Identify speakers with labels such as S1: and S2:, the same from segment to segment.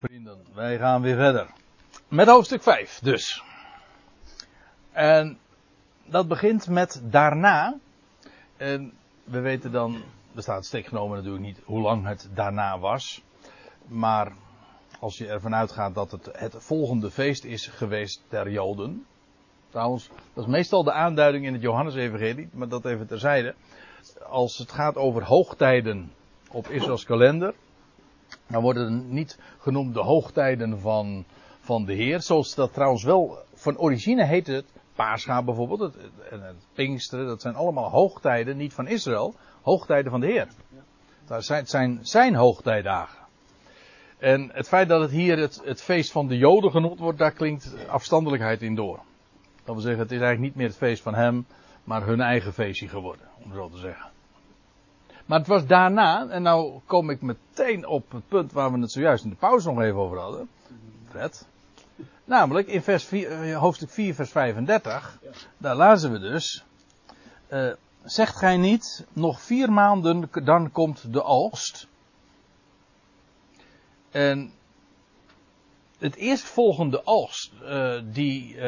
S1: Vrienden, wij gaan weer verder. Met hoofdstuk 5 dus. En dat begint met daarna. En we weten dan, er staat stekgenomen natuurlijk niet hoe lang het daarna was. Maar als je ervan uitgaat dat het het volgende feest is geweest der Joden. Trouwens, dat is meestal de aanduiding in het Johannesevangelie, maar dat even terzijde. Als het gaat over hoogtijden op Israëls kalender, dan worden niet genoemd de hoogtijden van, van de Heer. Zoals dat trouwens wel van origine heet het. Paascha bijvoorbeeld. Het, en het Pinksteren. Dat zijn allemaal hoogtijden. Niet van Israël. Hoogtijden van de Heer. Dat zijn, zijn zijn hoogtijdagen. En het feit dat het hier het, het feest van de Joden genoemd wordt. Daar klinkt afstandelijkheid in door. Dat wil zeggen het is eigenlijk niet meer het feest van hem. Maar hun eigen feestje geworden. Om zo te zeggen. Maar het was daarna, en nou kom ik meteen op het punt waar we het zojuist in de pauze nog even over hadden. Fred. Namelijk in vers 4, hoofdstuk 4, vers 35. Daar lazen we dus. Uh, zegt gij niet, nog vier maanden dan komt de oogst. En het eerstvolgende oogst, uh, die,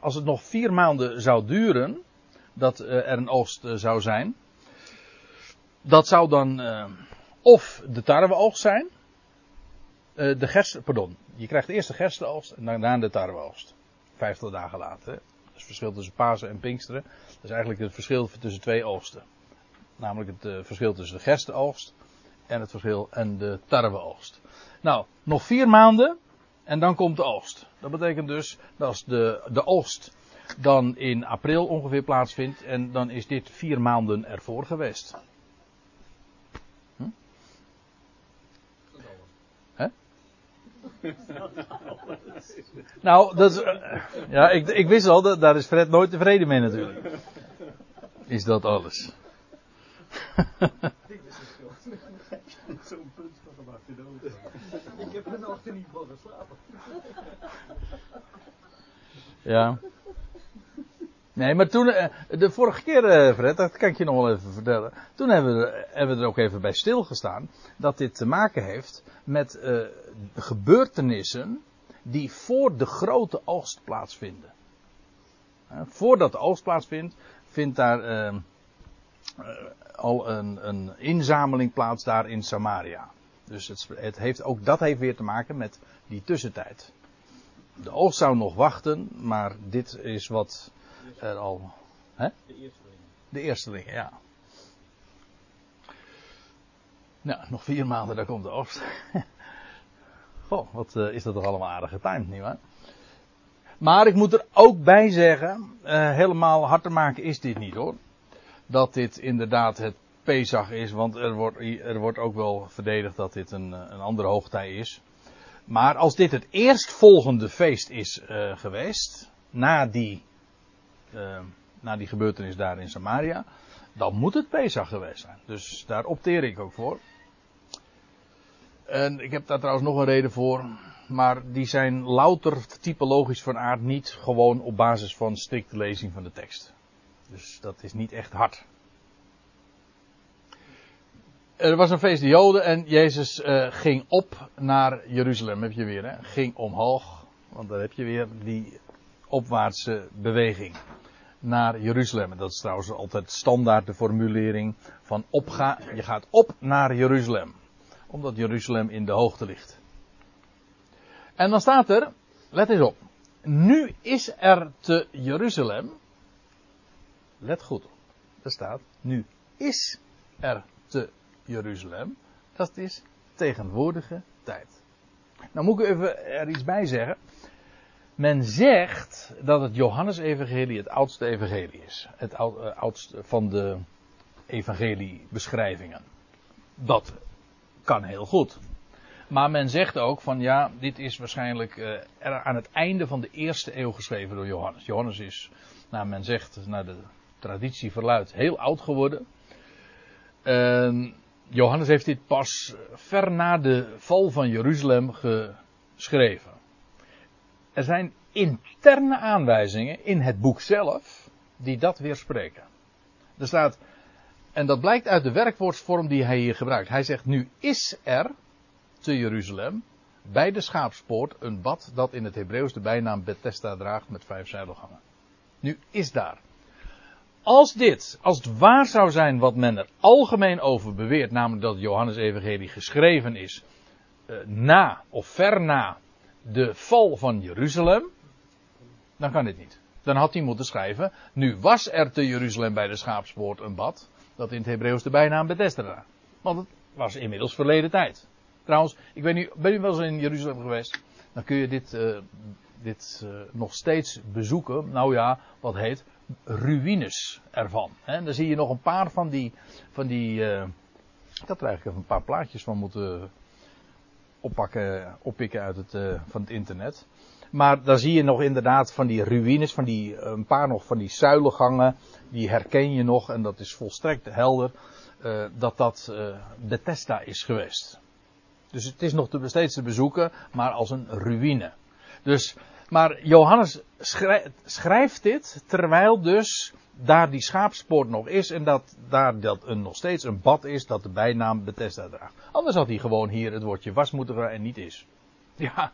S1: als het nog vier maanden zou duren, dat er een oogst zou zijn dat zou dan uh, of de tarweoogst zijn. Uh, de gerst, pardon. Je krijgt eerst de gerstenoogst en daarna de tarweoogst. Vijftig dagen later. Dat is het verschil tussen Pasen en Pinksteren. Dat is eigenlijk het verschil tussen twee oogsten. Namelijk het uh, verschil tussen de gerstenoogst en het verschil en de tarweoogst. Nou, nog vier maanden en dan komt de oogst. Dat betekent dus dat als de, de oogst dan in april ongeveer plaatsvindt en dan is dit vier maanden ervoor geweest. nou, dat is, ja, ik, ik wist al, dat, daar is Fred nooit tevreden mee natuurlijk. Is dat alles? Zo'n punt van Ik heb er nog niet van geslapen. Ja. Nee, maar toen, eh, de vorige keer, eh, Fred, dat kan ik je nog wel even vertellen. Toen hebben we, hebben er ook even bij stilgestaan. Dat dit te maken heeft met uh, gebeurtenissen die voor de grote oogst plaatsvinden. Voordat de oogst plaatsvindt, vindt daar uh, al een, een, inzameling plaats daar in Samaria. Dus het, het, heeft, ook dat heeft weer te maken met die tussentijd. De oogst zou nog wachten, maar dit is wat er al. Hè? De eerstelingen. De eerstelingen, ja. Nou, nog vier maanden, daar komt de oogst. Goh, wat uh, is dat toch allemaal aardig getimed, nietwaar? Maar ik moet er ook bij zeggen, uh, helemaal hard te maken is dit niet hoor. Dat dit inderdaad het Pesach is, want er wordt, er wordt ook wel verdedigd dat dit een, eh, een andere hoogtij is. Maar als dit het eerstvolgende feest is uh, geweest, na die, na die gebeurtenis daar in Samaria, dan moet het Pesach geweest zijn. Dus daar opteer ik ook voor. En ik heb daar trouwens nog een reden voor. Maar die zijn louter typologisch van aard, niet gewoon op basis van strikte lezing van de tekst. Dus dat is niet echt hard. Er was een feest de Joden en Jezus uh, ging op naar Jeruzalem. Heb je weer, hè? Ging omhoog, want daar heb je weer die opwaartse beweging naar Jeruzalem. Dat is trouwens altijd standaard de formulering van opga. Je gaat op naar Jeruzalem omdat Jeruzalem in de hoogte ligt. En dan staat er, let eens op, nu is er te Jeruzalem, let goed op, er staat, nu is er te Jeruzalem, dat is tegenwoordige tijd. Nou moet ik even er iets bij zeggen. Men zegt dat het Johannesevangelie het oudste evangelie is. Het eh, oudste van de evangeliebeschrijvingen. Dat kan heel goed. Maar men zegt ook van ja, dit is waarschijnlijk uh, aan het einde van de eerste eeuw geschreven door Johannes. Johannes is, nou men zegt, naar de traditie verluidt, heel oud geworden. Uh, Johannes heeft dit pas ver na de val van Jeruzalem geschreven. Er zijn interne aanwijzingen in het boek zelf die dat weerspreken. Er staat en dat blijkt uit de werkwoordsvorm die hij hier gebruikt. Hij zegt nu is er te Jeruzalem, bij de schaapspoort, een bad dat in het Hebreeuws de bijnaam Bethesda draagt met vijf zijdelgangen. Nu is daar. Als dit, als het waar zou zijn wat men er algemeen over beweert, namelijk dat het Johannes-evangelie geschreven is eh, na of ver na de val van Jeruzalem, dan kan dit niet. Dan had hij moeten schrijven, nu was er te Jeruzalem bij de schaapspoort een bad, dat in het Hebreeuws de bijnaam Bethesda. Want het was inmiddels verleden tijd. Trouwens, ik weet niet, ben je wel eens in Jeruzalem geweest? Dan kun je dit, uh, dit uh, nog steeds bezoeken. Nou ja, wat heet ruïnes ervan. Hè? Dan zie je nog een paar van die, van die ik had er eigenlijk even een paar plaatjes van moeten oppakken, oppikken uit het, van het internet. Maar daar zie je nog inderdaad van die ruïnes, van die, een paar nog van die zuilengangen, die herken je nog en dat is volstrekt helder, uh, dat dat uh, Bethesda is geweest. Dus het is nog te, steeds te bezoeken, maar als een ruïne. Dus, maar Johannes schrijft dit terwijl dus daar die schaapspoort nog is en dat daar dat een, nog steeds een bad is dat de bijnaam Bethesda draagt. Anders had hij gewoon hier het woordje was moeten en niet is. Ja,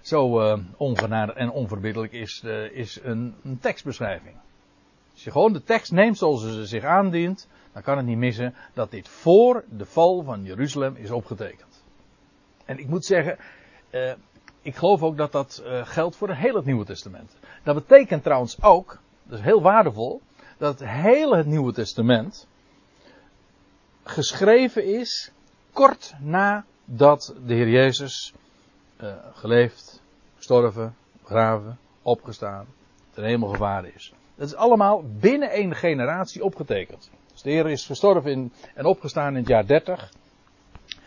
S1: zo uh, ongenadig en onverbiddelijk is, uh, is een, een, tekstbeschrijving. Als je gewoon de tekst neemt zoals ze zich aandient, dan kan het niet missen dat dit voor de val van Jeruzalem is opgetekend. En ik moet zeggen, uh, ik geloof ook dat dat geldt voor het hele Nieuwe Testament. Dat betekent trouwens ook, dat is heel waardevol, dat het hele het Nieuwe Testament geschreven is kort nadat de Heer Jezus uh, geleefd, gestorven, begraven, opgestaan, ten hemel gevaren is. Dat is allemaal binnen één generatie opgetekend. Dus de Heer is gestorven in, en opgestaan in het jaar 30.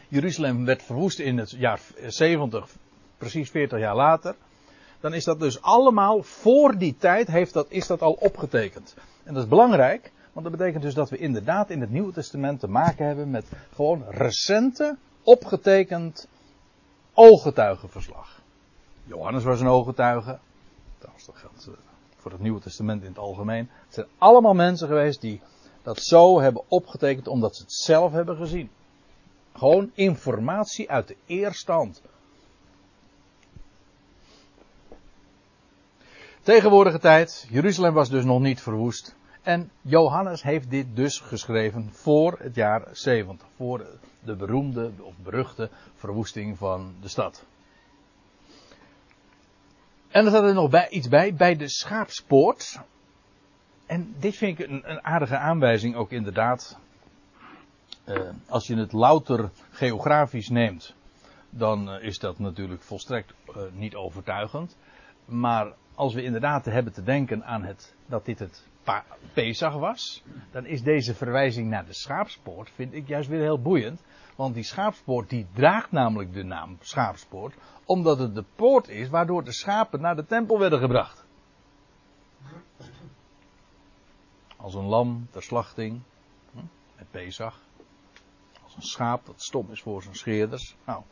S1: Jeruzalem werd verwoest in het jaar 70, precies 40 jaar later. Dan is dat dus allemaal voor die tijd heeft dat, is dat al opgetekend. En dat is belangrijk, want dat betekent dus dat we inderdaad in het Nieuwe Testament te maken hebben met gewoon recente, opgetekend ooggetuigenverslag. Johannes was een ooggetuige. Trouwens, dat geldt voor het Nieuwe Testament in het algemeen. Het zijn allemaal mensen geweest die dat zo hebben opgetekend omdat ze het zelf hebben gezien. Gewoon informatie uit de eerstand. Tegenwoordige tijd, Jeruzalem was dus nog niet verwoest. En Johannes heeft dit dus geschreven voor het jaar 70. Voor de beroemde of beruchte verwoesting van de stad. En er staat er nog bij, iets bij, bij de schaapspoort. En dit vind ik een, een aardige aanwijzing ook inderdaad. Uh, als je het louter geografisch neemt, dan uh, is dat natuurlijk volstrekt uh, niet overtuigend. Maar als we inderdaad hebben te denken aan het, dat dit het Pesach was, dan is deze verwijzing naar de schaapspoort, vind ik juist weer heel boeiend. Want die schaapspoort die draagt namelijk de naam schaapspoort, omdat het de poort is waardoor de schapen naar de tempel werden gebracht. Als een lam ter slachting, met Pesach. Als een schaap dat stom is voor zijn scheerders. Nou,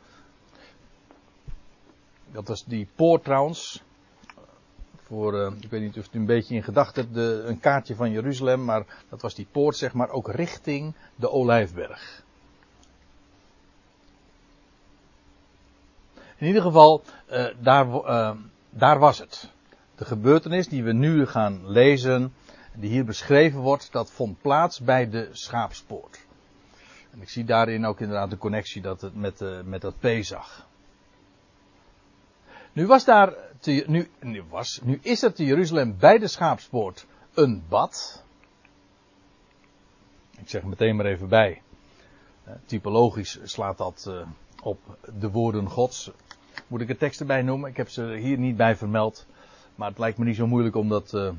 S1: dat was die poort trouwens. Voor, uh, ik weet niet of u een beetje in gedachten hebt, de, een kaartje van Jeruzalem, maar dat was die poort, zeg maar, ook richting de Olijfberg. In ieder geval, uh, daar, uh, daar was het. De gebeurtenis die we nu gaan lezen, die hier beschreven wordt, dat vond plaats bij de schaapspoort. En ik zie daarin ook inderdaad de connectie dat het met, met dat Pesach. Nu was daar, nu, nu, was, nu is er te Jeruzalem bij de schaapspoort een bad. Ik zeg meteen maar even bij. typologisch slaat dat op de woorden Gods. Moet ik de tekst erbij noemen? Ik heb ze hier niet bij vermeld. Maar het lijkt me niet zo moeilijk om dat. Uh,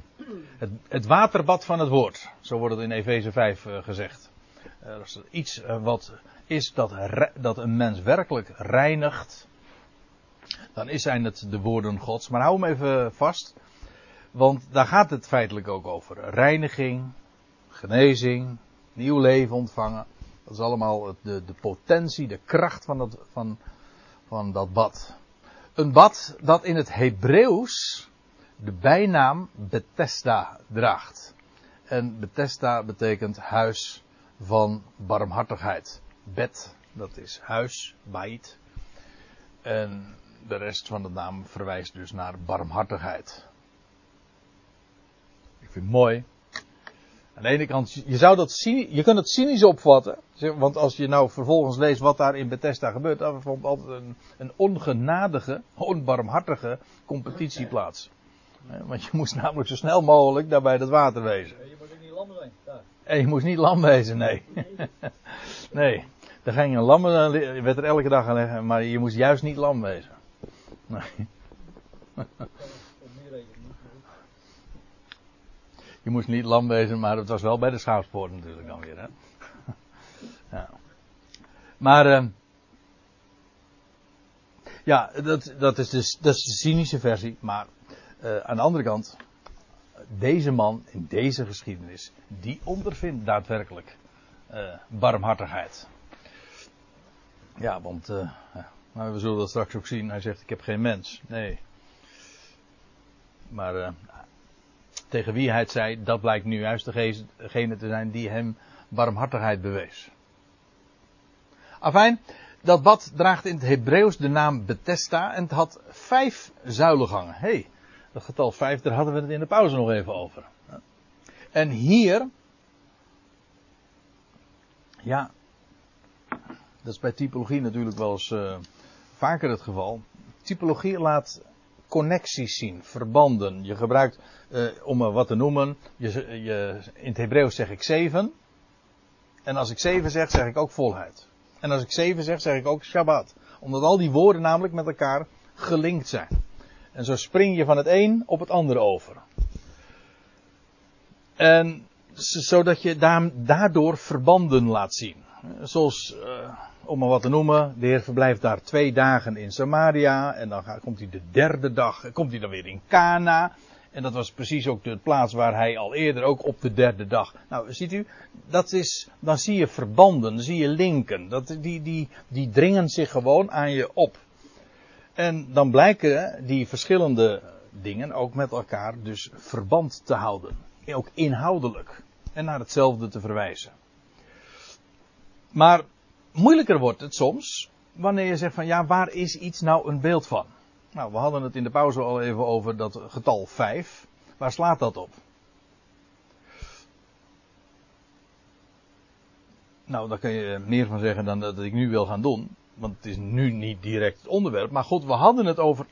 S1: het, het, waterbad van het woord. Zo wordt het in Efeze 5 uh, gezegd. Dat is iets wat is dat, dat een mens werkelijk reinigt. Dan zijn het de woorden Gods. Maar hou hem even vast. Want daar gaat het feitelijk ook over. Reiniging, genezing, nieuw leven ontvangen. Dat is allemaal de, de potentie, de kracht van dat, van, van dat bad. Een bad dat in het Hebreeuws de bijnaam Bethesda draagt. En Bethesda betekent huis van barmhartigheid. Bet, dat is huis, bait. En de rest van de naam verwijst dus naar barmhartigheid. Ik vind het mooi. Aan de ene kant, je, zou dat cynisch, je kunt het cynisch opvatten. Want als je nou vervolgens leest wat daar in Bethesda gebeurt, dan vond altijd een, een ongenadige, onbarmhartige competitie plaats. Want je moest namelijk zo snel mogelijk daar bij dat water wezen.
S2: Je moet ook niet lam zijn. Daar.
S1: En je moest niet lam wezen, nee. nee. Er ging een lam, werd er elke dag aan leggen, maar je moest juist niet lam wezen. Nee. Je moest niet lam wezen, maar het was wel bij de schaapspoort natuurlijk dan weer. Hè? Ja. Maar, uh, ja, dat, dat, is dus, dat is de cynische versie. Maar uh, aan de andere kant, deze man in deze geschiedenis, die ondervindt daadwerkelijk uh, barmhartigheid. Ja, want uh, maar we zullen dat straks ook zien. Hij zegt: Ik heb geen mens. Nee. Maar uh, tegen wie hij het zei, dat blijkt nu juist degene te zijn die hem barmhartigheid bewees. Afijn, dat bad draagt in het Hebreeuws de naam Bethesda en het had vijf zuilengangen. Hé, hey, dat getal vijf, daar hadden we het in de pauze nog even over. En hier, ja, dat is bij typologie natuurlijk wel eens uh, vaker het geval. Typologie laat connecties zien, verbanden. Je gebruikt, uh, om er wat te noemen, je, je, in het Hebreeuws zeg ik zeven. En als ik zeven zeg, zeg ik ook volheid. En als ik zeven zeg, zeg ik ook Shabbat. Omdat al die woorden namelijk met elkaar gelinkt zijn. En zo spring je van het een op het andere over. En zodat je daardoor verbanden laat zien. Zoals, uh, om maar wat te noemen, de Heer verblijft daar twee dagen in Samaria. En dan gaat, komt hij de derde dag, komt hij dan weer in Cana. En dat was precies ook de plaats waar hij al eerder ook op de derde dag. Nou, ziet u, dat is, dan zie je verbanden, zie je linken. Dat, die, die, die dringen zich gewoon aan je op. En dan blijken die verschillende dingen ook met elkaar dus verband te houden. Ook inhoudelijk. En naar hetzelfde te verwijzen. Maar moeilijker wordt het soms wanneer je zegt van ja, waar is iets nou een beeld van? Nou, we hadden het in de pauze al even over dat getal 5. Waar slaat dat op? Nou, daar kun je meer van zeggen dan dat ik nu wil gaan doen. Want het is nu niet direct het onderwerp. Maar goed, we hadden het over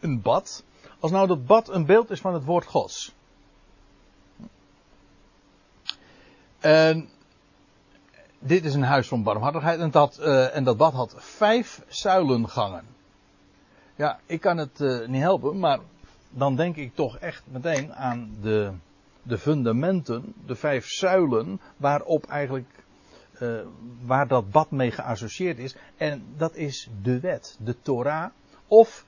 S1: een bad. Als nou dat bad een beeld is van het woord Gods. En dit is een huis van barmhartigheid. En dat, uh, en dat bad had vijf zuilengangen. Ja, ik kan het uh, niet helpen, maar dan denk ik toch echt meteen aan de, de fundamenten, de vijf zuilen, waarop eigenlijk, uh, waar dat bad mee geassocieerd is. En dat is de wet, de Torah, of,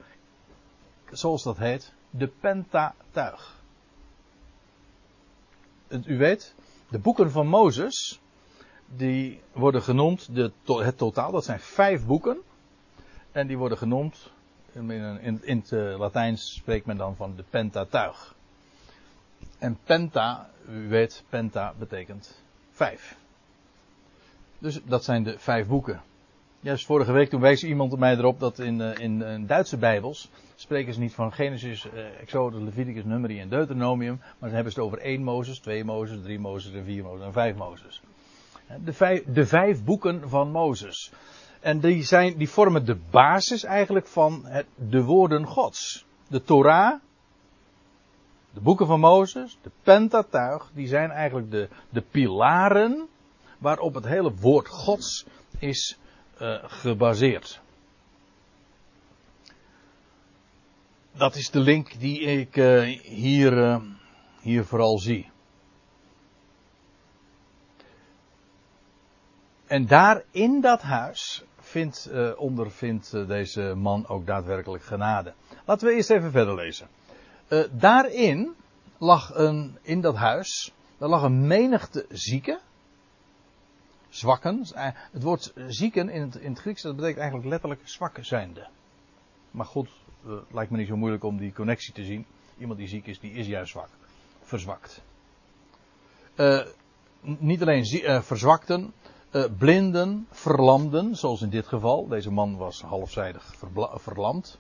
S1: zoals dat heet, de Pentatuig. U weet, de boeken van Mozes, die worden genoemd, de, het totaal, dat zijn vijf boeken. En die worden genoemd, in, in, in het eh, Latijns spreekt men dan van de Pentatuig. En penta, u weet, penta betekent vijf. Dus dat zijn de vijf boeken. Juist vorige week toen wees iemand mij erop dat in, uh, in, in, Duitse Bijbels spreken ze niet van Genesis, Exodus, Leviticus, Numeri en Deuteronomium, maar ze hebben het over één Mozes, twee Mozes, drie Mozes en vier Mozes en vijf Mozes. De vijf, de vijf boeken van Mozes. En die, zijn, die vormen de basis eigenlijk van het, de woorden Gods. De Torah, de boeken van Mozes, de Pentateuch, die zijn eigenlijk de, de pilaren waarop het hele woord Gods is uh, gebaseerd. Dat is de link die ik uh, hier, uh, hier vooral zie. En daar in dat huis vindt, uh, ondervindt uh, deze man ook daadwerkelijk genade. Laten we eerst even verder lezen. Uh, daarin lag een, in dat huis, daar lag een menigte zieken. Zwakken. Het woord zieken in het, in het Grieks, dat betekent eigenlijk letterlijk zwak zijnde. Maar goed, lijkt me niet zo moeilijk om die connectie te zien. Iemand die ziek is, die is juist zwak. Verzwakt. niet alleen zie, verzwakten, uh, blinden, verlamden, zoals in dit geval. Deze man was halfzijdig verlamd.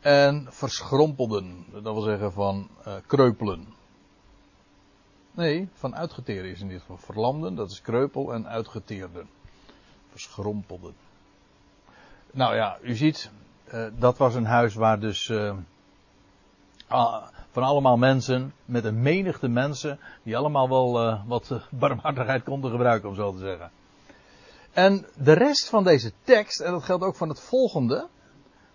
S1: En verschrompelden, dat wil zeggen van uh, kreupelen. Nee, van uitgeteerden is in dit geval. Verlamden, dat is kreupel en uitgeteerden. Verschrompelden. Nou ja, u ziet, uh, dat was een huis waar dus uh, van allemaal mensen, met een menigte mensen, die allemaal wel uh, wat barmhartigheid konden gebruiken, om zo te zeggen. En de rest van deze tekst, en dat geldt ook van het volgende,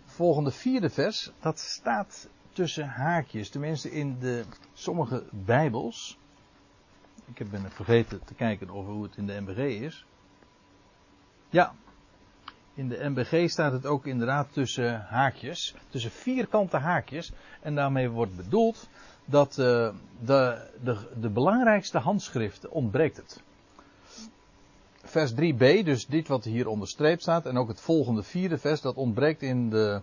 S1: volgende vierde vers, dat staat tussen haakjes, tenminste in de sommige Bijbels. Ik heb ben vergeten te kijken over hoe het in de MBG is. Ja, in de MBG staat het ook inderdaad tussen haakjes, tussen vierkante haakjes. En daarmee wordt bedoeld dat uh, de, de, de belangrijkste handschriften ontbreekt het. Vers 3b, dus dit wat hier onderstreept staat, en ook het volgende vierde vers, dat ontbreekt in de,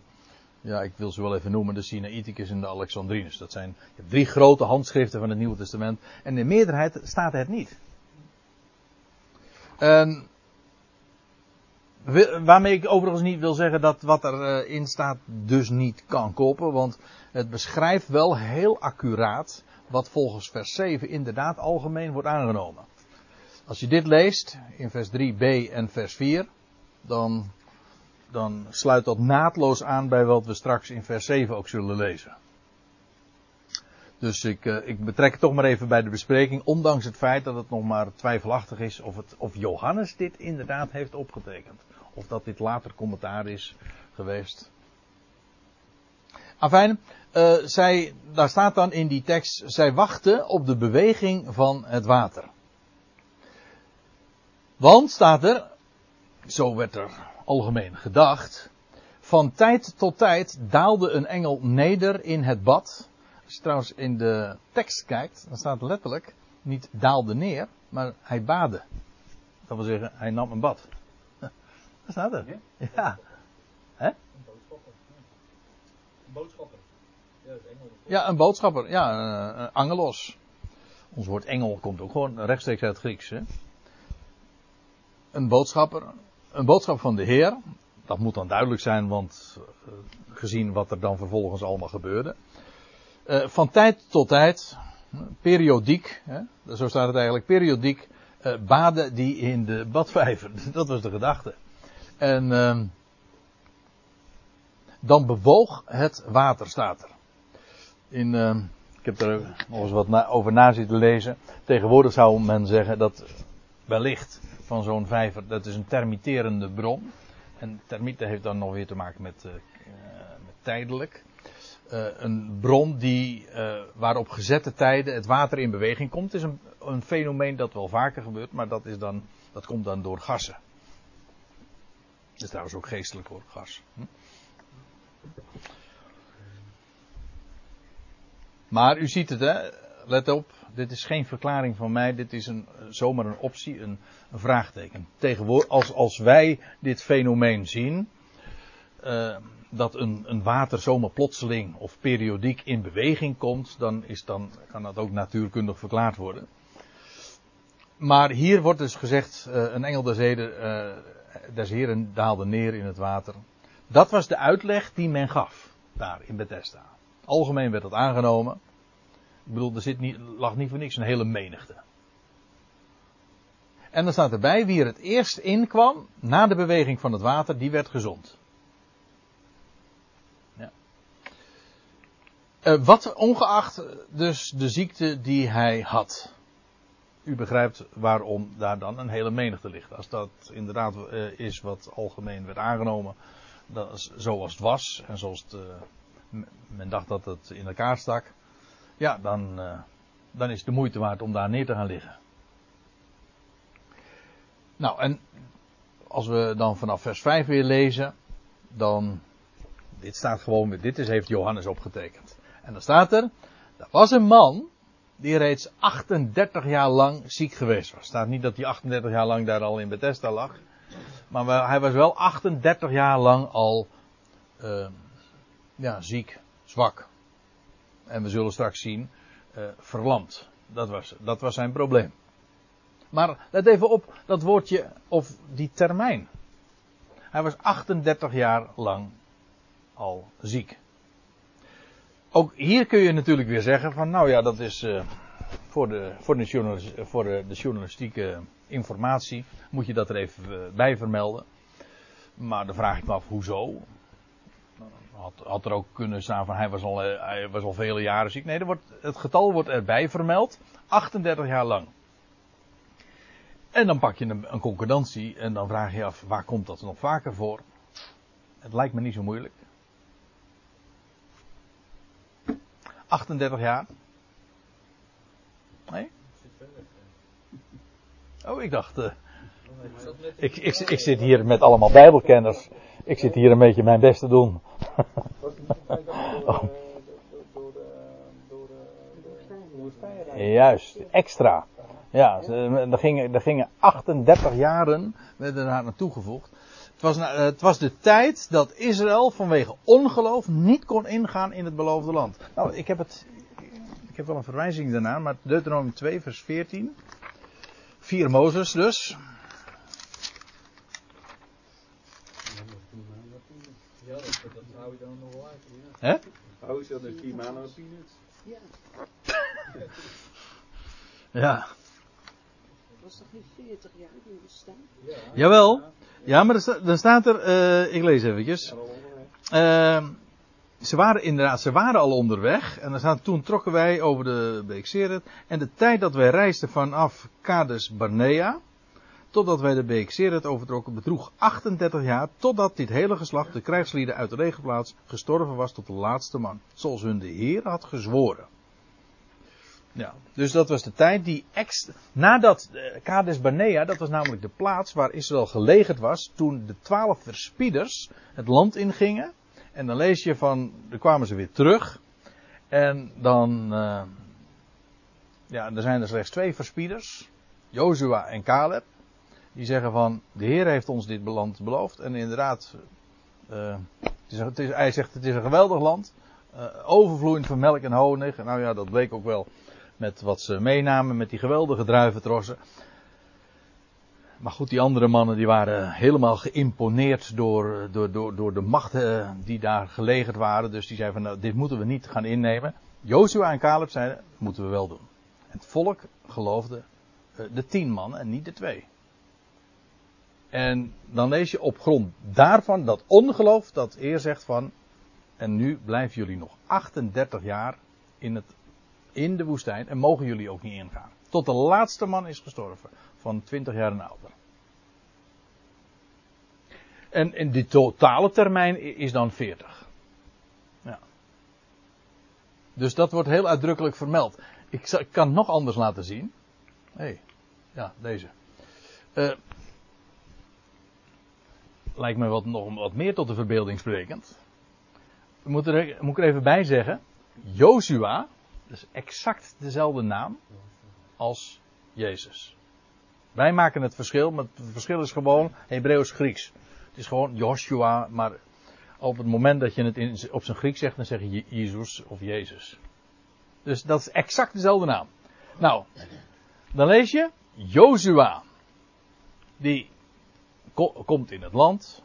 S1: ja, ik wil ze wel even noemen, de Sinaiticus en de Alexandrinus. Dat zijn drie grote handschriften van het Nieuwe Testament. En in meerderheid staat het niet. En Waarmee ik overigens niet wil zeggen dat wat erin staat dus niet kan koppen. Want het beschrijft wel heel accuraat wat volgens vers 7 inderdaad algemeen wordt aangenomen. Als je dit leest in vers 3b en vers 4, dan, dan sluit dat naadloos aan bij wat we straks in vers 7 ook zullen lezen. Dus ik, uh, ik betrek het toch maar even bij de bespreking, ondanks het feit dat het nog maar twijfelachtig is of, het, of Johannes dit inderdaad heeft opgetekend. Of dat dit later commentaar is geweest. Afijn, uh, zij, daar staat dan in die tekst, zij wachten op de beweging van het water. Want staat er, zo werd er algemeen gedacht, van tijd tot tijd daalde een engel neder in het bad. Als je trouwens in de tekst kijkt, dan staat letterlijk niet daalde neer, maar hij baadde. Dat wil zeggen, hij nam een bad. Daar staat er. Ja. Hè? Een boodschapper. Een boodschapper. Ja, een boodschapper. Ja, een, een angelos. Ons woord engel komt ook gewoon rechtstreeks uit het Grieks. Hè? Een boodschapper. Een boodschap van de Heer. Dat moet dan duidelijk zijn, want uh, gezien wat er dan vervolgens allemaal gebeurde. Uh, van tijd tot tijd, periodiek, hè, zo staat het eigenlijk, periodiek uh, baden die in de badvijver. Dat was de gedachte. En uh, dan bewoog het water, staat er. In, uh, ik heb er nog eens wat over na zitten lezen. Tegenwoordig zou men zeggen dat wellicht van zo'n vijver, dat is een termiterende bron. En termieten heeft dan nog weer te maken met, uh, met tijdelijk. Uh, een bron die, uh, waar op gezette tijden het water in beweging komt. Is een, een fenomeen dat wel vaker gebeurt, maar dat, is dan, dat komt dan door gassen. Dat is trouwens ook geestelijk hoor, gas. Hm? Maar u ziet het, hè? let op, dit is geen verklaring van mij, dit is een, zomaar een optie, een, een vraagteken. Tegenwoordig, als, als wij dit fenomeen zien, uh, dat een, een water zomaar plotseling of periodiek in beweging komt, dan, is dan kan dat ook natuurkundig verklaard worden. Maar hier wordt dus gezegd, uh, een engel der zeden, uh, des heren daalde neer in het water. Dat was de uitleg die men gaf, daar in Bethesda. Algemeen werd dat aangenomen. Ik bedoel, er zit niet, lag niet voor niks een hele menigte. En dan staat erbij, wie er het eerst inkwam, na de beweging van het water, die werd gezond. Uh, wat ongeacht dus de ziekte die hij had u begrijpt waarom daar dan een hele menigte ligt. Als dat inderdaad uh, is wat algemeen werd aangenomen, dat is, zoals het was en zoals het, uh, men dacht dat het in elkaar stak, ja, dan, dan is het de moeite waard om daar neer te gaan liggen. Nou, en als we dan vanaf vers 5 weer lezen, dan, dit staat gewoon, dit is, heeft Johannes opgetekend. En dan staat er, er was een man, die reeds 38 jaar lang ziek geweest was. staat niet dat hij 38 jaar lang daar al in Bethesda lag. Maar hij was wel 38 jaar lang al uh, ja, ziek, zwak. En we zullen straks zien, uh, verlamd. Dat was, dat was zijn probleem. Maar let even op dat woordje, of die termijn. Hij was 38 jaar lang al ziek. Ook hier kun je natuurlijk weer zeggen van, nou ja, dat is uh, voor, de, voor, de, voor de, journalistieke informatie, moet je dat er even uh, bij vermelden. Maar dan vraag ik me af, hoezo? Had, had er ook kunnen staan van hij was al, hij was al vele jaren ziek. Nee, wordt, het getal wordt erbij vermeld. 38 jaar lang. En dan pak je een, een concordantie en dan vraag je je af, waar komt dat nog vaker voor? Het lijkt me niet zo moeilijk. 38 jaar. Nee? Oh, ik dacht. Uh, ik, ik, ik zit hier met allemaal Bijbelkenners. Ik zit hier een beetje mijn best te doen. oh. Juist, extra. Ja, er gingen, er gingen 38 jaren werden er aan toegevoegd. Het was, het was de tijd dat Israël vanwege ongeloof niet kon ingaan in het beloofde land. Nou, ik heb het. Ik heb wel een verwijzing daarna, maar Deuteronomium 2, vers 14. 4 Mozes dus.
S2: Ja, dat, dat hou je dan nog wel uit.
S1: Hè?
S2: Hou je dan een 4 maanden peanuts?
S3: Ja.
S1: Ja.
S3: Was toch niet 40 jaar in de staan?
S2: Ja.
S1: Jawel. Ja, maar dan staat er, eh, ik lees eventjes. Eh, ze waren inderdaad, ze waren al onderweg. En dan staat, toen trokken wij over de beek Seret. En de tijd dat wij reisden vanaf Kades Barnea. Totdat wij de beek Seret overtrokken, bedroeg 38 jaar. Totdat dit hele geslacht, de krijgslieden uit de regenplaats, gestorven was tot de laatste man. Zoals hun de Heer had gezworen. Ja, dus dat was de tijd die ex, nadat eh, Kades Barnea, dat was namelijk de plaats waar Israël gelegerd was toen de twaalf verspieders het land ingingen. En dan lees je van, dan kwamen ze weer terug. En dan, uh, ja, er zijn er slechts twee verspieders, Jozua en Caleb. Die zeggen van, de Heer heeft ons dit land beloofd. En inderdaad, uh, het is, het is, hij zegt het is een geweldig land. Uh, overvloeiend van melk en honig. Nou ja, dat bleek ook wel met wat ze meenamen, met die geweldige druiventrossen. Maar goed, die andere mannen die waren helemaal geïmponeerd door, door, door, door de machten die daar gelegerd waren. Dus die zeiden van, nou, dit moeten we niet gaan innemen. Joshua en Caleb zeiden, dat moeten we wel doen. Het volk geloofde uh, de tien mannen en niet de twee. En dan lees je op grond daarvan dat ongeloof dat eer zegt van, en nu blijven jullie nog 38 jaar in, het, in de woestijn en mogen jullie ook niet ingaan. Tot de laatste man is gestorven, van 20 jaar en ouder. En, en die totale termijn is dan 40. Ja. Dus dat wordt heel uitdrukkelijk vermeld. Ik, kan het nog anders laten zien. Hé, hey, ja, deze. Uh, lijkt me wat, nog wat meer tot de verbeelding sprekend. Moet, er, moet ik er even bij zeggen. Joshua, is exact dezelfde naam als Jezus. Wij maken het verschil, maar het verschil is gewoon Hebreeuws-Grieks. Het is gewoon Joshua, maar op het moment dat je het in, op zijn Grieks zegt, dan zeg je Jezus of Jezus. Dus dat is exact dezelfde naam. Nou, dan lees je Joshua. Die ko komt in het land.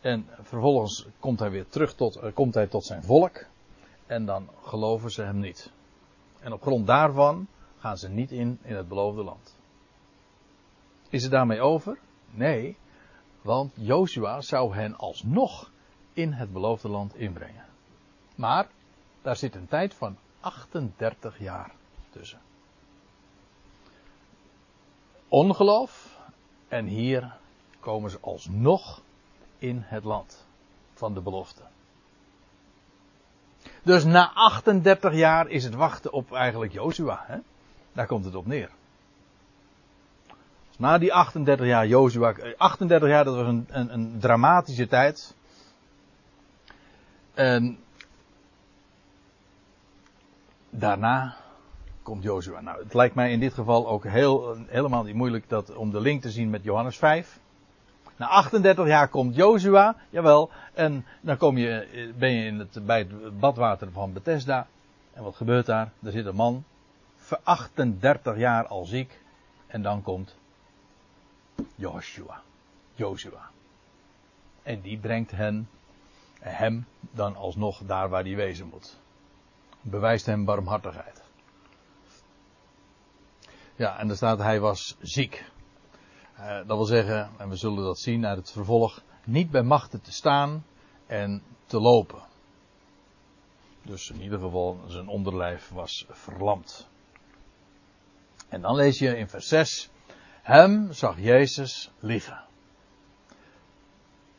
S1: En vervolgens komt hij weer terug tot, uh, komt hij tot zijn volk. En dan geloven ze hem niet. En op grond daarvan gaan ze niet in in het beloofde land. Is het daarmee over? Nee, want Joshua zou hen alsnog in het beloofde land inbrengen. Maar daar zit een tijd van 38 jaar tussen. Ongeloof en hier komen ze alsnog in het land van de belofte. Dus na 38 jaar is het wachten op eigenlijk Jozua. Hè? Daar komt het op neer. Na die 38 jaar Jozua. 38 jaar dat was een, een, een dramatische tijd. En daarna komt Jozua. Nou, het lijkt mij in dit geval ook heel, helemaal niet moeilijk dat, om de link te zien met Johannes 5. Na 38 jaar komt Jozua, jawel, en dan kom je, ben je in het, bij het badwater van Bethesda. En wat gebeurt daar? Er zit een man, 38 jaar al ziek. En dan komt Joshua. Joshua. En die brengt hen, hem dan alsnog daar waar hij wezen moet. Bewijst hem barmhartigheid. Ja, en er staat hij was ziek. Uh, dat wil zeggen, en we zullen dat zien uit het vervolg, niet bij machten te staan en te lopen. Dus in ieder geval zijn onderlijf was verlamd. En dan lees je in vers 6, hem zag Jezus liggen.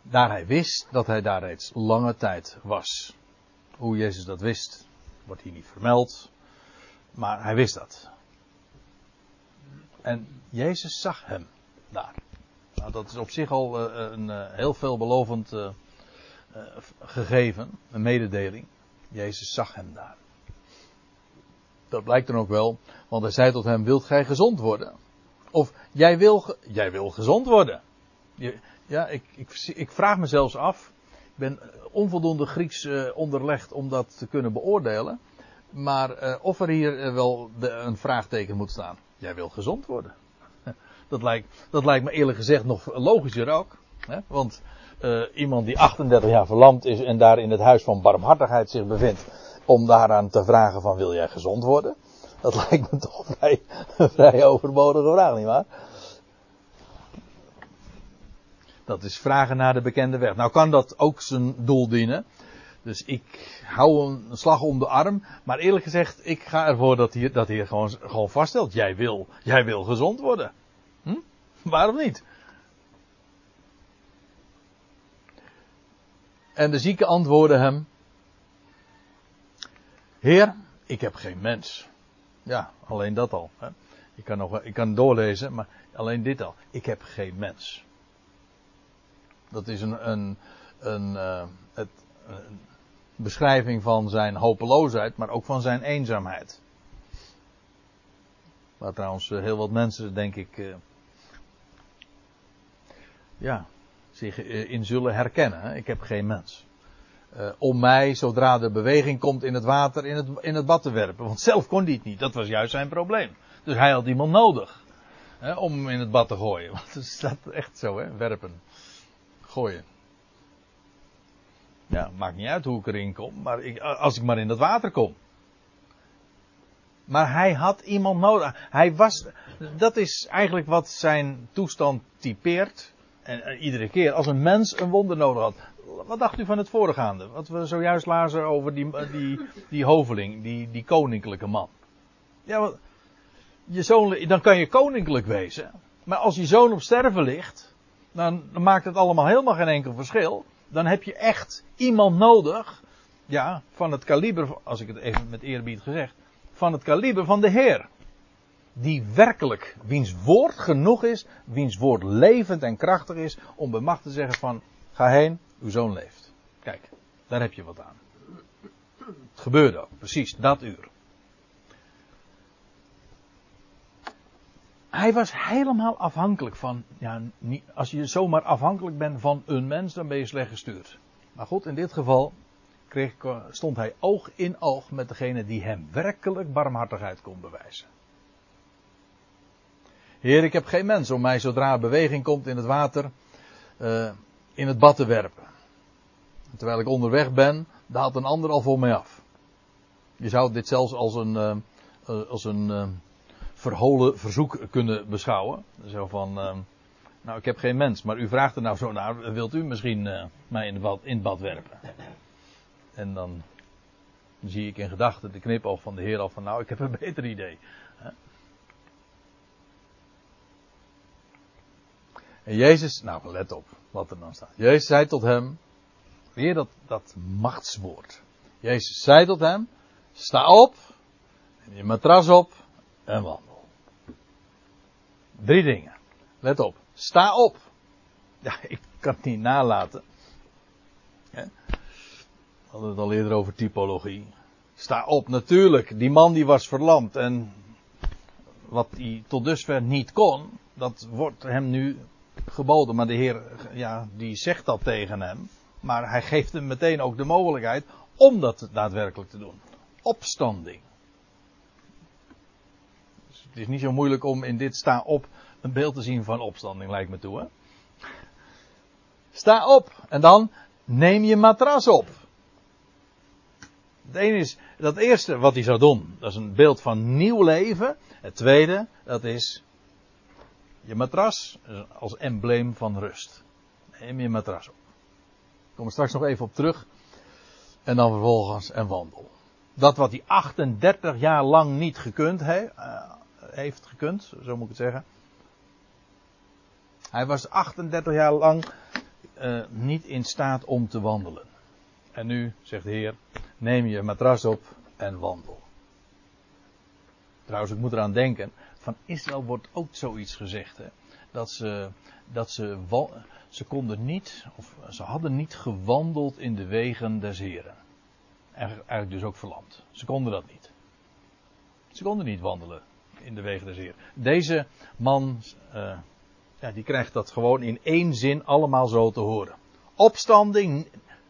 S1: Daar hij wist dat hij daar reeds lange tijd was. Hoe Jezus dat wist, wordt hier niet vermeld. Maar hij wist dat. En Jezus zag hem daar. Nou, dat is op zich al uh, een uh, heel veelbelovend gegeven, een mededeling. Jezus zag hem daar. Dat blijkt dan ook wel, want hij zei tot hem: Wilt gij gezond worden? Of jij wil, jij wil gezond worden. Ja, ik, ik, ik, vraag me zelfs af. Ik ben onvoldoende Grieks onderlegd om dat te kunnen beoordelen. Maar of er hier wel een vraagteken moet staan. Jij wil gezond worden. Dat lijkt, dat lijkt me eerlijk gezegd nog logischer ook. Hè? Want uh, iemand die 38 jaar verlamd is en daar in het huis van barmhartigheid zich bevindt, om daaraan te vragen van wil jij gezond worden? Dat lijkt me toch vrij, vrij overbodige vraag, nietwaar? Dat is vragen naar de bekende weg. Nou kan dat ook zijn doel dienen. Dus ik hou een slag om de arm. Maar eerlijk gezegd, ik ga ervoor dat hij, dat hij gewoon, gewoon vaststelt. Jij wil, jij wil gezond worden. Waarom niet? En de zieke antwoordde hem: Heer, ik heb geen mens. Ja, alleen dat al. Hè? Ik, kan nog, ik kan doorlezen, maar alleen dit al. Ik heb geen mens. Dat is een, een, een, uh, het, een beschrijving van zijn hopeloosheid, maar ook van zijn eenzaamheid. Waar trouwens eh, heel wat mensen, denk ik, uh, ja, zich in zullen herkennen. Ik heb geen mens. Uh, om mij, zodra de beweging komt in het water, in het, in het bad te werpen. Want zelf kon hij het niet. Dat was juist zijn probleem. Dus hij had iemand nodig. Hè, om hem in het bad te gooien. Want het staat echt zo, hè. Werpen. Gooien. Ja, maakt niet uit hoe ik erin kom. Maar ik, als ik maar in dat water kom. Maar hij had iemand nodig. Hij was, dat is eigenlijk wat zijn toestand typeert. En, en, iedere keer als een mens een wonder nodig had. Wat dacht u van het voorgaande? Wat we zojuist lazen over die, die, die hoveling, die, die koninklijke man. Ja, je zoon, dan kan je koninklijk wezen. Maar als je zoon op sterven ligt, dan, dan maakt het allemaal helemaal geen enkel verschil. Dan heb je echt iemand nodig. Ja, van het kaliber, als ik het even met eerbied gezegd. Van het kaliber van de Heer die werkelijk, wiens woord genoeg is, wiens woord levend en krachtig is, om bij macht te zeggen van, ga heen, uw zoon leeft. Kijk, daar heb je wat aan. Het gebeurde ook, precies, dat uur. Hij was helemaal afhankelijk van, ja, niet, als je zomaar afhankelijk bent van een mens, dan ben je slecht gestuurd. Maar goed, in dit geval kreeg, stond hij oog in oog met degene die hem werkelijk barmhartigheid kon bewijzen. Heer, ik heb geen mens om mij zodra beweging komt in het water uh, in het bad te werpen. Terwijl ik onderweg ben, daalt een ander al voor mij af. Je zou dit zelfs als een, uh, als een verholen verzoek kunnen beschouwen. Zo van, nou ik heb geen mens, maar u vraagt er nou zo naar, wilt u misschien mij in, bad, in het bad werpen? En dan zie ik in gedachten de knipoog van de Heer al van, nou ik heb een beter idee. En Jezus, nou let op wat er dan staat. Jezus zei tot hem, weer dat, dat machtswoord. Jezus zei tot hem, sta op, neem je matras op en wandel. Drie dingen. Let op, sta op. Ja, ik kan het niet nalaten. We hadden het al eerder over typologie. Sta op, natuurlijk. Die man die was verlamd en wat hij tot dusver niet kon, dat wordt hem nu geboden, maar de Heer, ja, die zegt dat tegen hem. Maar hij geeft hem meteen ook de mogelijkheid om dat daadwerkelijk te doen. Opstanding. Dus het is niet zo moeilijk om in dit sta op een beeld te zien van opstanding, lijkt me toe. Hè? Sta op en dan neem je matras op. Het ene is, dat eerste wat hij zou doen, dat is een beeld van nieuw leven. Het tweede, dat is je matras als embleem van rust. Neem je matras op. Ik kom er straks nog even op terug. En dan vervolgens een wandel. Dat wat hij 38 jaar lang niet gekund he, uh, heeft gekund, zo moet ik het zeggen. Hij was 38 jaar lang uh, niet in staat om te wandelen. En nu, zegt de Heer, neem je matras op en wandel. Trouwens, ik moet eraan denken, van Israël wordt ook zoiets gezegd. Hè? Dat ze, dat ze, ze konden niet, of ze hadden niet gewandeld in de wegen des Heren. Eigenlijk dus ook verlamd. Ze konden dat niet. Ze konden niet wandelen in de wegen des Heren. Deze man, uh, ja, die krijgt dat gewoon in één zin allemaal zo te horen. Opstanding,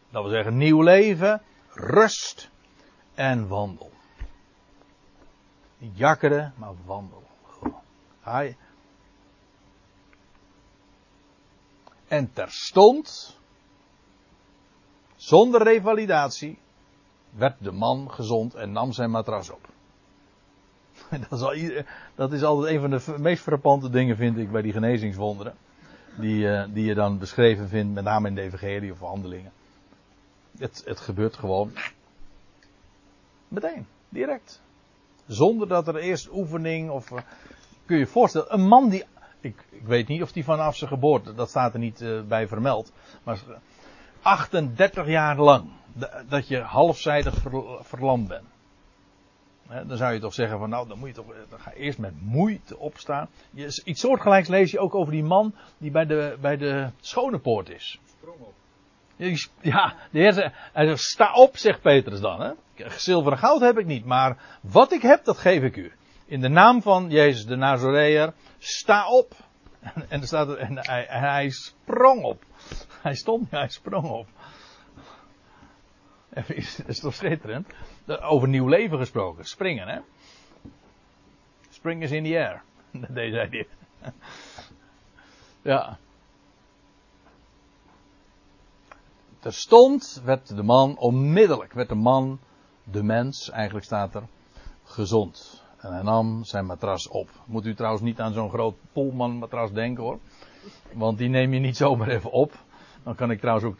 S1: dat wil zeggen nieuw leven, rust en wandel. Jakkeren, maar wandel. Hij. En terstond, zonder revalidatie, werd de man gezond en nam zijn matras op. Dat is, dat is altijd een van de meest frappante dingen, vind ik, bij die genezingswonderen. Die, uh, die je dan beschreven vindt, met name in de Evangelie of handelingen. Het, het gebeurt gewoon. Meteen, direct. Zonder dat er eerst oefening of. Kun je je voorstellen, een man die. Ik, ik, weet niet of die vanaf zijn geboorte, dat staat er niet uh, bij vermeld. Maar 38 jaar lang. Dat je halfzijdig ver, verlamd bent. dan zou je toch zeggen van nou, dan moet je toch dan ga je eerst met moeite opstaan. Je, iets soortgelijks lees je ook over die man die bij de, bij de schone poort is.
S2: Op.
S1: Ja, de heer hij zegt, sta op, zegt Petrus dan. Hè? Goud heb ik niet, maar wat ik heb, dat geef ik u. In de naam van Jezus de Nazoreër, sta op. En, er staat en hij, sprong op. Hij stond, hij sprong op. Dat is toch schitterend? Over nieuw leven gesproken. Springen, hè? Spring is in the air. Dat deed hij dit. Ja. Terstond werd de man, onmiddellijk werd de man, de mens, eigenlijk staat er, gezond. En hij nam zijn matras op. Moet u trouwens niet aan zo'n groot Pullman matras denken hoor. Want die neem je niet zomaar even op. Dan kan ik trouwens ook.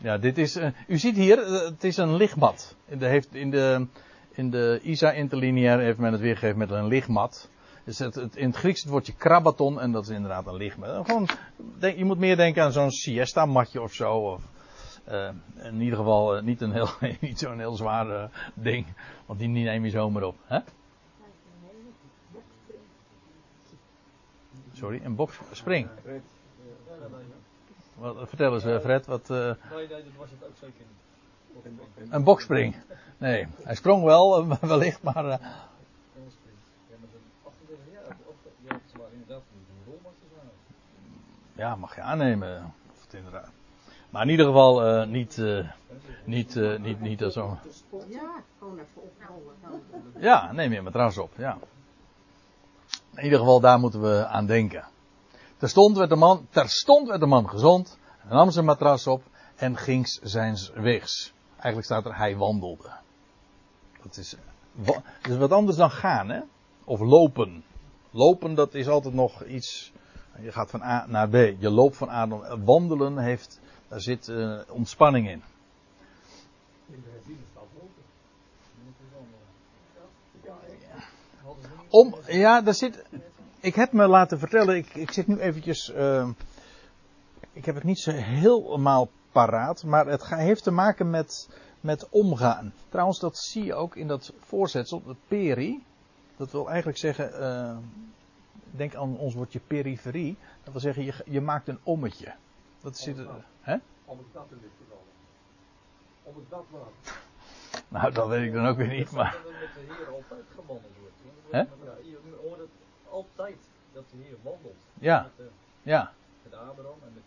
S1: Ja, dit is. Uh, u ziet hier, uh, het is een lichtmat. In de, heeft, in de, in de ISA interlineair heeft men het weergegeven met een lichtmat. Dus het, het, in het Grieks het woordje krabaton en dat is inderdaad een lichtmat. Gewoon, denk, je moet meer denken aan zo'n siesta matje of zo. Of, uh, in ieder geval niet, een heel, niet zo'n heel zwaar ding. Want die neem je zomaar op. Hè? Sorry, een boksspring. Wat, vertel eens, Fred, wat. Uh... Een bokspring. Nee, hij sprong wel, wellicht, maar. Uh...
S2: Ja, maar zo'n 38 jaar, ja, het waren inderdaad een rolmasters waren.
S1: Ja, mag je aannemen. Of het inderdaad. Maar in ieder geval uh, niet, uh, niet, uh, niet, niet zo.
S3: Ja, gewoon even oprollen.
S1: Ja, neem je matras op, ja. In ieder geval, daar moeten we aan denken. Terstond werd de man, terstond werd de man gezond, nam zijn matras op en ging zijn weegs. Eigenlijk staat er, hij wandelde. Dat is, dat is wat anders dan gaan, hè? Of lopen. Lopen, dat is altijd nog iets. Je gaat van A naar B. Je loopt van A naar B. Wandelen heeft, daar zit uh, ontspanning in. Om, ja, daar zit. Ik heb me laten vertellen, ik, ik zit nu eventjes. Uh, ik heb het niet zo helemaal paraat, maar het heeft te maken met, met omgaan. Trouwens, dat zie je ook in dat voorzetsel, het peri. Dat wil eigenlijk zeggen, uh, denk aan ons woordje periferie. Dat wil zeggen, je, je maakt een ommetje. Dat zit er. Hè?
S2: Om het dat dit geval. Om het dat maar.
S1: Nou, dat weet ik dan ook weer niet, maar.
S2: Dat met de Heer altijd gewandeld wordt.
S1: Hè?
S2: Ja, je hoort het altijd dat de Heer wandelt.
S1: Ja,
S2: Met, uh,
S1: ja.
S2: met Abraham en met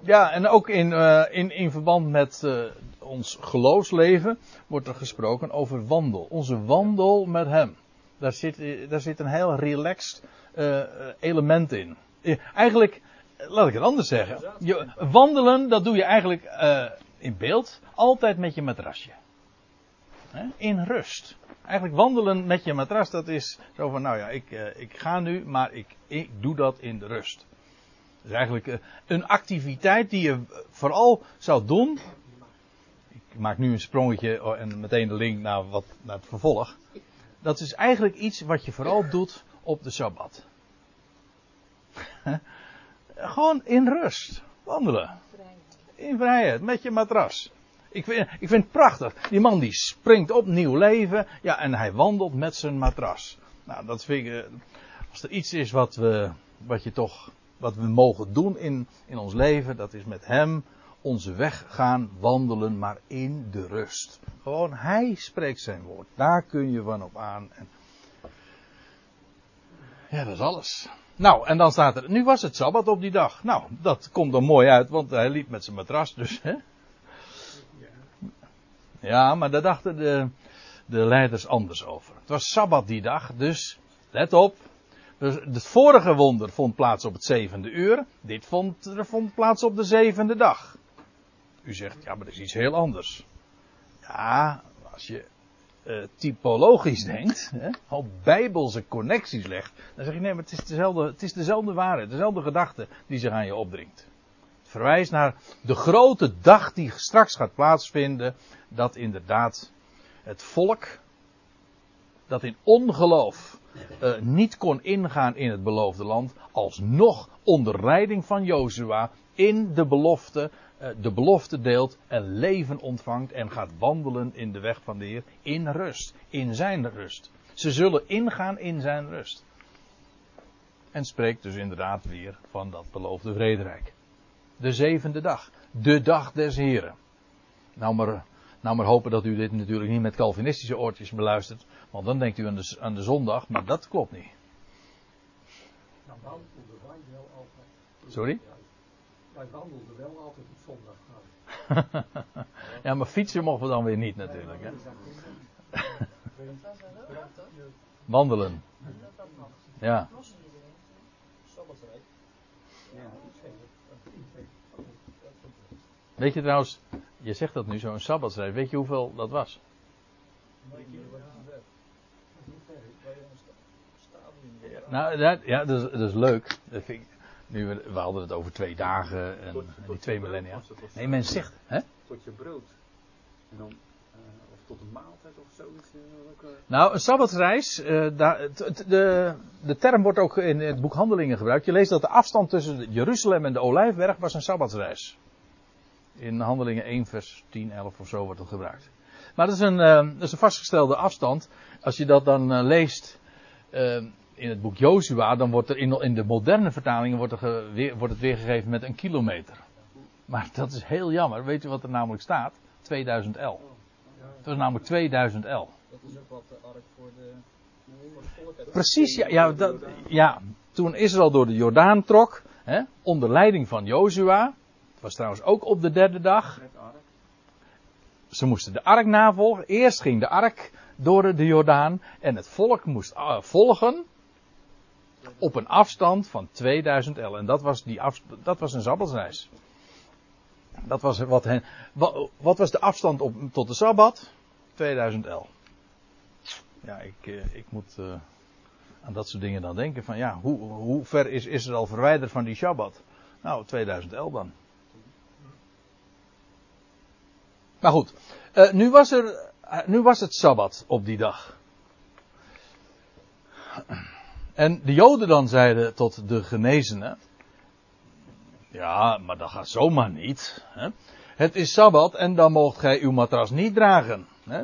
S2: uh,
S1: Ja, en ook in, uh, in, in verband met uh, ons geloofsleven wordt er gesproken over wandel. Onze wandel met Hem. Daar zit, eh, daar zit een heel relaxed eh, element in. Eh, Eigenlijk, eh, laat ik het anders zeggen. Je, wandelen, dat doe je eigenlijk eh, in beeld altijd met je matrasje. In rust. Eigenlijk wandelen met je matras, dat is zo van, nou ja, ik, eh, ik ga nu, maar ik, ik doe dat in de rust. Dat is eigenlijk eh, een activiteit die je vooral zou doen. Ik maak nu een sprongetje oh, en meteen de link naar, wat, naar het vervolg. Dat is eigenlijk iets wat je vooral doet op de Sabbat. Gewoon in rust. Wandelen. In vrijheid. Met je matras. Ik vind, ik vind het prachtig. Die man die springt op nieuw leven. Ja, en hij wandelt met zijn matras. Nou, dat vind ik. eh, Als er iets is wat we. Wat je toch. Wat we mogen doen in, in ons leven. Dat is met hem onze weg gaan wandelen. Maar in de rust. Gewoon hij spreekt zijn woord. Daar kun je van op aan. En ja, dat is alles. Nou, en dan staat er, nu was het Sabbat op die dag. Nou, dat komt er mooi uit, want hij liep met zijn matras, dus, hè? Ja, maar daar dachten de, de leiders anders over. Het was Sabbat die dag, dus, let op. Dus het vorige wonder vond plaats op het zevende uur. Dit vond, er vond plaats op de zevende dag. U zegt, ja, maar dat is iets heel anders. Ja, als je eh, typologisch denkt, hè, al bijbelse connecties legt, dan zeg je nee, maar het is dezelfde, het is dezelfde waarheid, dezelfde gedachte die zich aan je opdringt. Het verwijst naar de grote dag die straks gaat plaatsvinden, dat inderdaad het volk, dat in ongeloof eh, niet kon ingaan in het beloofde land, alsnog onder leiding van Jozua in de belofte, de belofte deelt en leven ontvangt en gaat wandelen in de weg van de Heer in rust, in zijn rust. Ze zullen ingaan in zijn rust. En spreekt dus inderdaad weer van dat beloofde vrederijk. De zevende dag, de dag des Heren. Nou maar, nou maar hopen dat u dit natuurlijk niet met Calvinistische oortjes beluistert, want dan denkt u aan de, aan de zondag, maar dat klopt niet.
S2: Nou.
S1: Sorry?
S2: Wij wandelden wel altijd op zondag.
S1: Ja, maar fietsen mogen we dan weer niet natuurlijk. Hè? Wandelen. Ja. Weet je trouwens, je zegt dat nu, zo'n sabbatsrij. Weet je hoeveel dat was? Nou, dat, ja, dat is, dat is leuk. Dat vind ik, nu, we, hadden het over twee dagen en, en die twee millennia. Nee, men zegt, hè?
S4: tot je brood. En dan, eh, of tot een maaltijd of zoiets. eh, welke-
S1: Nou, een eh, daar, het- de, de term wordt ook in het boek Handelingen gebruikt. Je leest dat de afstand tussen Jeruzalem en de Olijfberg was een sabbatsreis. In Handelingen 1 vers 10, 11 of zo wordt het gebruikt. Maar dat is een, eh, dat is een vastgestelde afstand. Als je dat dan eh, leest eh, in het boek Jozua, dan wordt er in, in de moderne vertalingen wordt, er ge- weer, wordt het weergegeven met een kilometer. Maar dat is heel jammer. Weet u wat er namelijk staat? 2011. Het was namelijk 2011.
S2: Dat is ook wat de ark voor de, voor de volk uit-
S1: Precies, ja, ja, dat, ja. Toen Israël door de Jordaan trok, hè, onder leiding van Jozua. Het was trouwens ook op de derde dag. Ze moesten de ark navolgen. Eerst ging de ark door de Jordaan. En het volk moest eh, volgen. Op een afstand van 2000 el. En dat was, die af, dat was een sabbatsreis. Dat was wat hen, wat, was de afstand op, tot de sabbat? 2000 el. Ja, ik, eh, ik moet eh, aan dat soort dingen dan denken. Van ja, hoe, hoe ver is Israël verwijderd van die Shabbat? Nou, 2011 dan. Maar goed, eh, nu, was er, nu was het Sabbat op die dag. En de Joden dan zeiden tot de genezenen. Ja, maar dat gaat zomaar niet. Hè? Het is Sabbat en dan moogt gij uw matras niet dragen. Hè?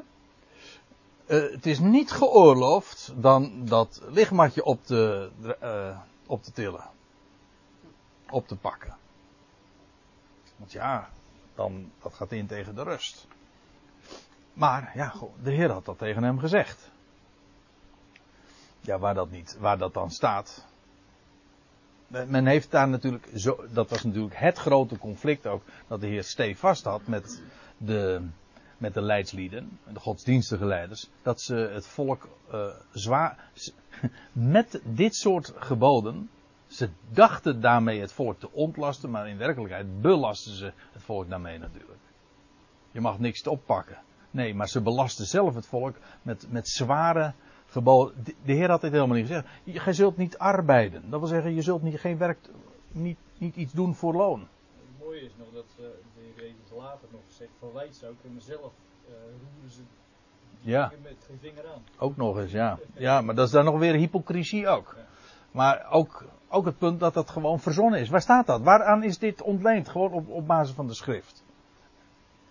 S1: Eh, het is niet geoorloofd dan dat lichtmatje op te, eh, op te tillen. Op te pakken. Want ja, dan, dat gaat in tegen de rust. Maar ja, de Heer had dat tegen hem gezegd. Ja, waar dat niet, waar dat dan staat. Men heeft daar natuurlijk, zo, dat was natuurlijk het grote conflict ook, dat de Heer stevast had met de, met de leidslieden, de godsdienstige leiders, dat ze het volk eh, zwaar, met dit soort geboden, ze dachten daarmee het volk te ontlasten, maar in werkelijkheid belasten ze het volk daarmee natuurlijk. Je mag niks te oppakken. Nee, maar ze belasten zelf het volk met, met zware geboden. De, Heer had dit helemaal niet gezegd. Je, je zult niet arbeiden. Dat wil zeggen, je zult niet, geen werk, niet, niet iets doen voor loon.
S2: Het mooie is nog dat eh, de Jezus later nog zegt van wij zou kunnen zelf eh roeren ze
S1: Ja.
S2: met geen vinger aan.
S1: Ook nog eens, ja. Ja, maar dat is dan nog weer hypocrisie ook. Maar ook, ook het punt dat dat gewoon verzonnen is. Waar staat dat? Waaraan is dit ontleend? Gewoon op, op basis van de schrift.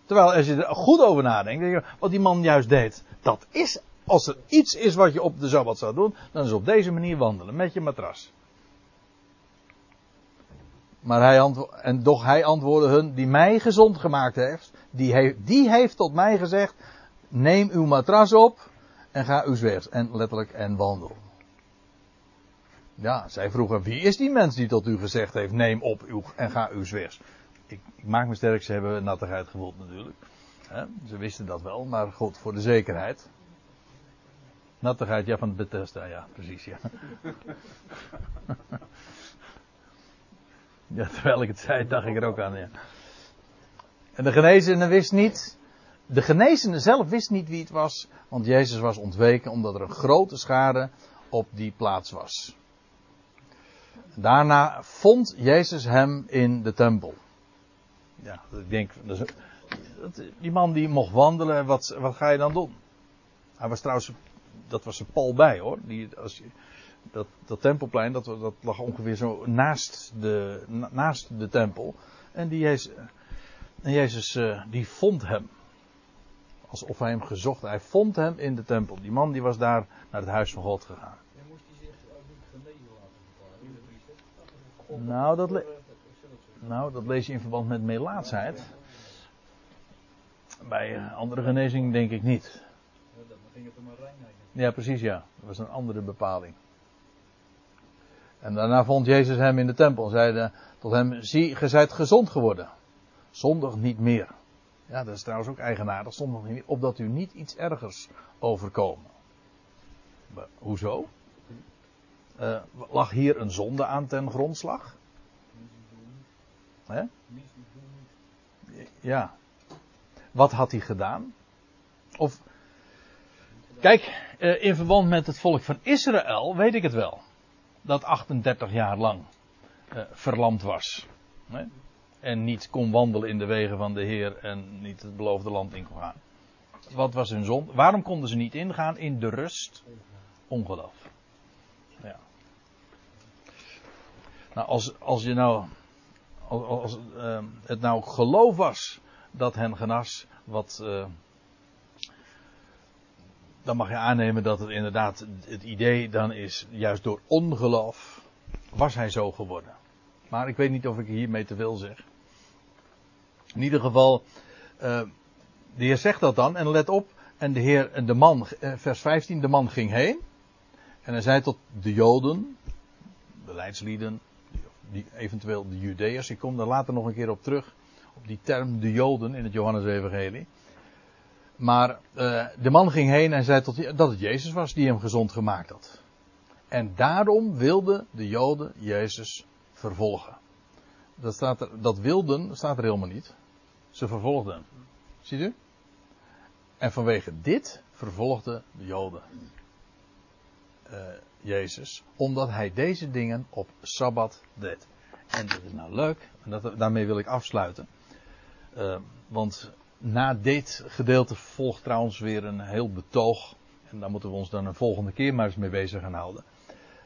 S1: Terwijl als je er goed over nadenkt, denk je, wat die man juist deed, dat is, als er iets is wat je op de Sabbat zou doen, dan is op deze manier wandelen, met je matras. Maar hij antwo- en doch hij antwoordde hun, die mij gezond gemaakt heeft, die heeft, die heeft tot mij gezegd, neem uw matras op en ga uw weers. En letterlijk, en wandel. Ja, zij vroegen, wie is die mens die tot u gezegd heeft, neem op uw en ga uw weers. Ik, ik maak me sterk, ze hebben nattigheid gevoeld natuurlijk. Ze wisten dat wel, maar goed, voor de zekerheid. Nattigheid, ja, van Bethesda, ja, precies, ja. ja, terwijl ik het zei, dacht ik er ook aan, ja. En de genezene wist niet, de genezene zelf wist niet wie het was, want Jezus was ontweken omdat er een grote schade op die plaats was. Daarna vond Jezus hem in de tempel. Ja, ik denk, die man die mocht wandelen, wat, wat ga je dan doen? Hij was trouwens, dat was een pal bij hoor. Die, als je, dat, dat tempelplein, dat, dat lag ongeveer zo naast de, na- naast de tempel. En die Jezus, en Jezus eh, die vond hem. Alsof hij hem gezocht. Hij vond hem in de tempel. Die man die was daar naar het huis van God gegaan.
S2: En moest hij zich ook niet genezen laten?
S1: Nou, dat, le- nou, dat lees je in verband met melaatsheid. Bij eh, andere genezing denk ik niet.
S2: Ja, Dan ging het om een reinheid.
S1: Ja, precies ja. Dat was een andere bepaling. En daarna vond Jezus hem in de tempel en zeide tot hem, zie, ge zijt gezond geworden. Zondig niet meer. Ja, dat is trouwens ook eigenaardig. Zondig niet meer, opdat u niet iets ergers overkomen. Maar, hoezo? Eh, lag hier een zonde aan ten grondslag? Hè? Ja. Wat had hij gedaan? Of Kijk, eh, in verband met het volk van Israël weet ik het wel. Dat 38 jaar lang eh, verlamd was. En niet kon wandelen in de wegen van de Heer en niet het beloofde land in kon gaan. Wat was hun zon? Waarom konden ze niet ingaan in de rust? Ongeloof. Ja. Nou, als, als je nou. Als, eh, het nou geloof was dat hen genas, wat. Dan mag je aannemen dat het inderdaad het idee dan is, juist door ongeloof was hij zo geworden. Maar ik weet niet of ik hiermee te veel zeg. In ieder geval, eh, de Heer zegt dat dan en let op. En de Heer, en de man, eh, vers 15, de man ging heen. En hij zei tot de Joden, de leidslieden, die, die, eventueel de Judeërs. Ik kom daar later nog een keer op terug. Op die term de Joden in het Johannes-evangelie. Maar eh, de man ging heen en zei tot, dat het Jezus was die hem gezond gemaakt had. En daarom wilden de Joden Jezus vervolgen. Dat, staat er, dat wilden staat er helemaal niet. Ze vervolgden hem. Ziet u? En vanwege dit vervolgden de Joden eh, Jezus. Omdat hij deze dingen op Sabbat deed. En dat is nou leuk. En dat, daarmee wil ik afsluiten. Eh, want na dit gedeelte volgt trouwens weer een heel betoog. En daar moeten we ons dan een volgende keer maar eens mee bezig gaan houden.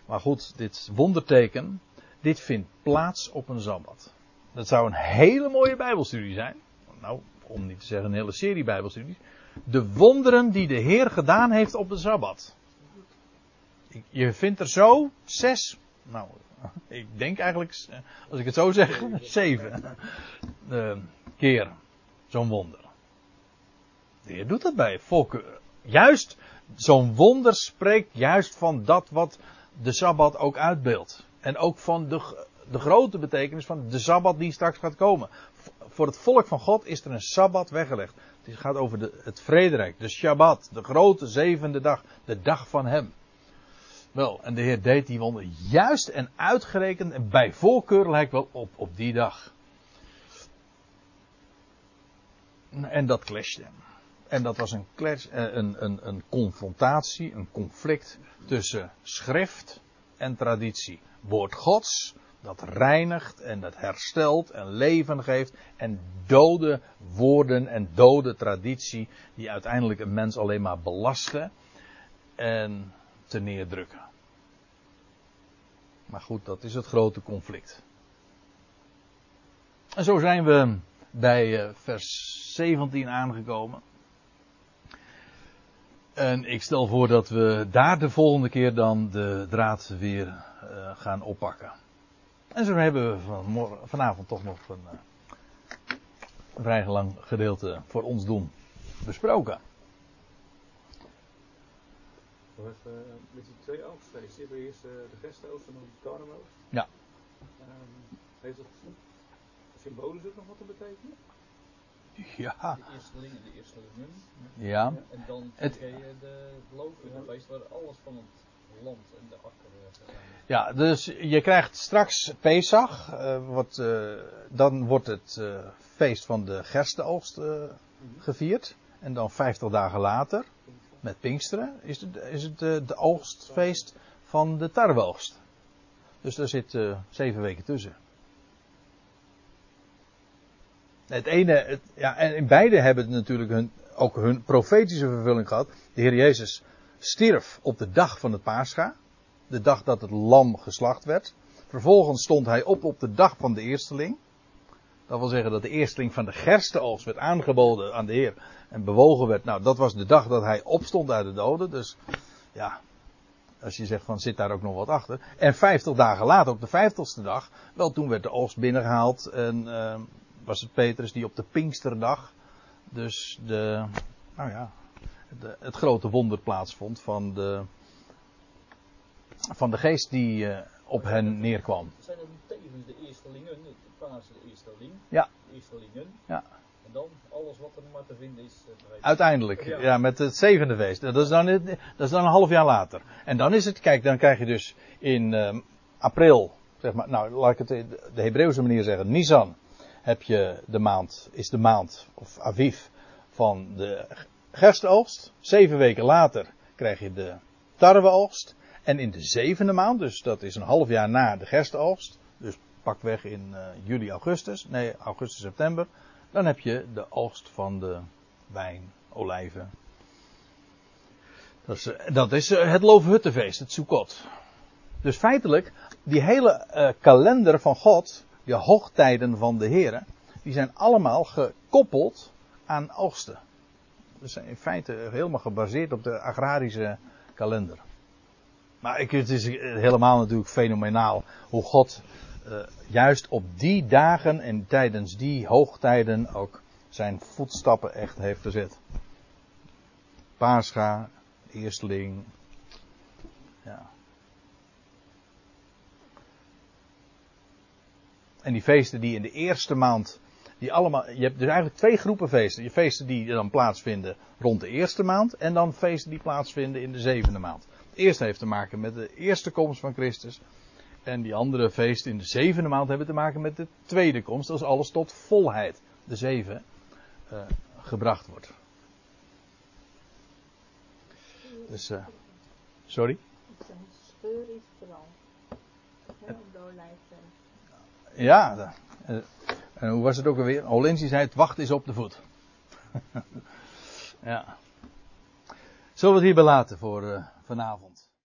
S1: Maar goed, dit wonderteken, dit vindt plaats op een Sabbat. Dat zou een hele mooie Bijbelstudie zijn. Nou, om niet te zeggen een hele serie Bijbelstudies. De wonderen die de Heer gedaan heeft op de Sabbat. Je vindt er zo zes, nou, ik denk eigenlijk, als ik het zo zeg, zeven uh, keer zo'n wonder. De Heer doet dat bij volken. Juist, zo'n wonder spreekt juist van dat wat de Sabbat ook uitbeeldt. En ook van de, de grote betekenis van de Sabbat die straks gaat komen. voor het volk van God is er een sabbat weggelegd. Het gaat over de, het vrederijk, de Shabbat, de grote zevende dag, de dag van hem. Wel, en de Heer deed die wonder juist en uitgerekend en bij voorkeur lijkt wel op, op die dag. En dat clashte. En dat was een, clash, eh, een, een, een confrontatie, een conflict tussen schrift en traditie. Woord Gods, dat reinigt en dat herstelt en leven geeft. En dode woorden en dode traditie die uiteindelijk een mens alleen maar belasten en te neerdrukken. Maar goed, dat is het grote conflict. En zo zijn we bij eh, vers 17 aangekomen. En ik stel voor dat we daar de volgende keer dan de draad weer uh, gaan oppakken. En zo hebben we van vanavond toch nog een, uh, een vrij lang gedeelte voor ons doen besproken.
S4: We hebben met die twee oogstfeesten. Eerst de gerstenoogst en dan de tarweoogst.
S1: Ja.
S4: Um, heeft dat symbolisch ook nog wat te betekenen?
S1: Ja.
S2: De eersteling en de eerstelingen.
S1: Ja.
S2: En dan
S1: Het-
S2: ken je de loofhuttenfeest waar alles van het land en de akker eh.
S1: Ja, dus je krijgt straks Pesach. eh, wordt, eh, dan wordt het eh, feest van de gerstenoogst eh, gevierd. En dan 50 dagen later, met Pinksteren, is het, is het de oogstfeest van de tarweoogst. Dus daar zit zeven weken tussen. Het ene, het, ja, en in beide hebben natuurlijk hun, ook hun profetische vervulling gehad. De Heer Jezus stierf op de dag van het Pascha. De dag dat het lam geslacht werd. Vervolgens stond hij op op de dag van de eersteling. Dat wil zeggen dat de eersteling van de gerstenoogst werd aangeboden aan de Heer. En bewogen werd. Nou, dat was de dag dat hij opstond uit de doden. Dus ja, als je zegt van zit daar ook nog wat achter. En vijftig dagen later, op de vijftigste dag, wel toen werd de oogst binnengehaald. En eh, was het Petrus die op de Pinksterdag, dus de, nou ja, de, het grote wonder plaatsvond van de, van de geest die eh, op hen neerkwam.
S2: Zijn er tevens de eerstelingen, de Pasen de eersteling,
S1: Ja.
S2: de eerstelingen.
S1: Ja.
S2: En dan alles wat er maar te vinden is. eh.
S1: Uiteindelijk,
S2: Ja.
S1: ja, met het zevende feest. Dat is, dan, dat is dan een half jaar later. En dan is het, kijk, dan krijg je dus in ehm, april, zeg maar, nou laat ik het in de Hebreeuwse manier zeggen, Nisan, heb je de maand, is de maand, of Aviv, van de gerstoogst. Zeven weken later krijg je de tarweoogst. En in de zevende maand, dus dat is een half jaar na de gerstoogst, dus pakweg in eh, juli, augustus, nee, augustus, september, dan heb je de oogst van de wijn, olijven. Dat is, eh, dat is eh, het Loofhuttenfeest, het Sukkot. Dus feitelijk, die hele kalender van God, de hoogtijden van de Heren, die zijn allemaal gekoppeld aan oogsten. Dat zijn in feite helemaal gebaseerd op de agrarische kalender. Maar het is helemaal natuurlijk fenomenaal hoe God eh, juist op die dagen en tijdens die hoogtijden ook zijn voetstappen echt heeft gezet. Pascha, eersteling. En die feesten die in de eerste maand, die allemaal, je hebt dus eigenlijk twee groepen feesten. Je feesten die dan plaatsvinden rond de eerste maand en dan feesten die plaatsvinden in de zevende maand. Het eerste heeft te maken met de eerste komst van Christus. En die andere feesten in de zevende maand hebben te maken met de tweede komst. Als alles tot volheid, de zeven, eh, gebracht wordt. Dus, eh, sorry?
S3: Scheur is vooral. Op de olijfberg.
S1: Ja, eh, en hoe was het ook alweer? Olensi zei het wacht is op de voet. ja. Zullen we het hierbij laten voor eh, vanavond?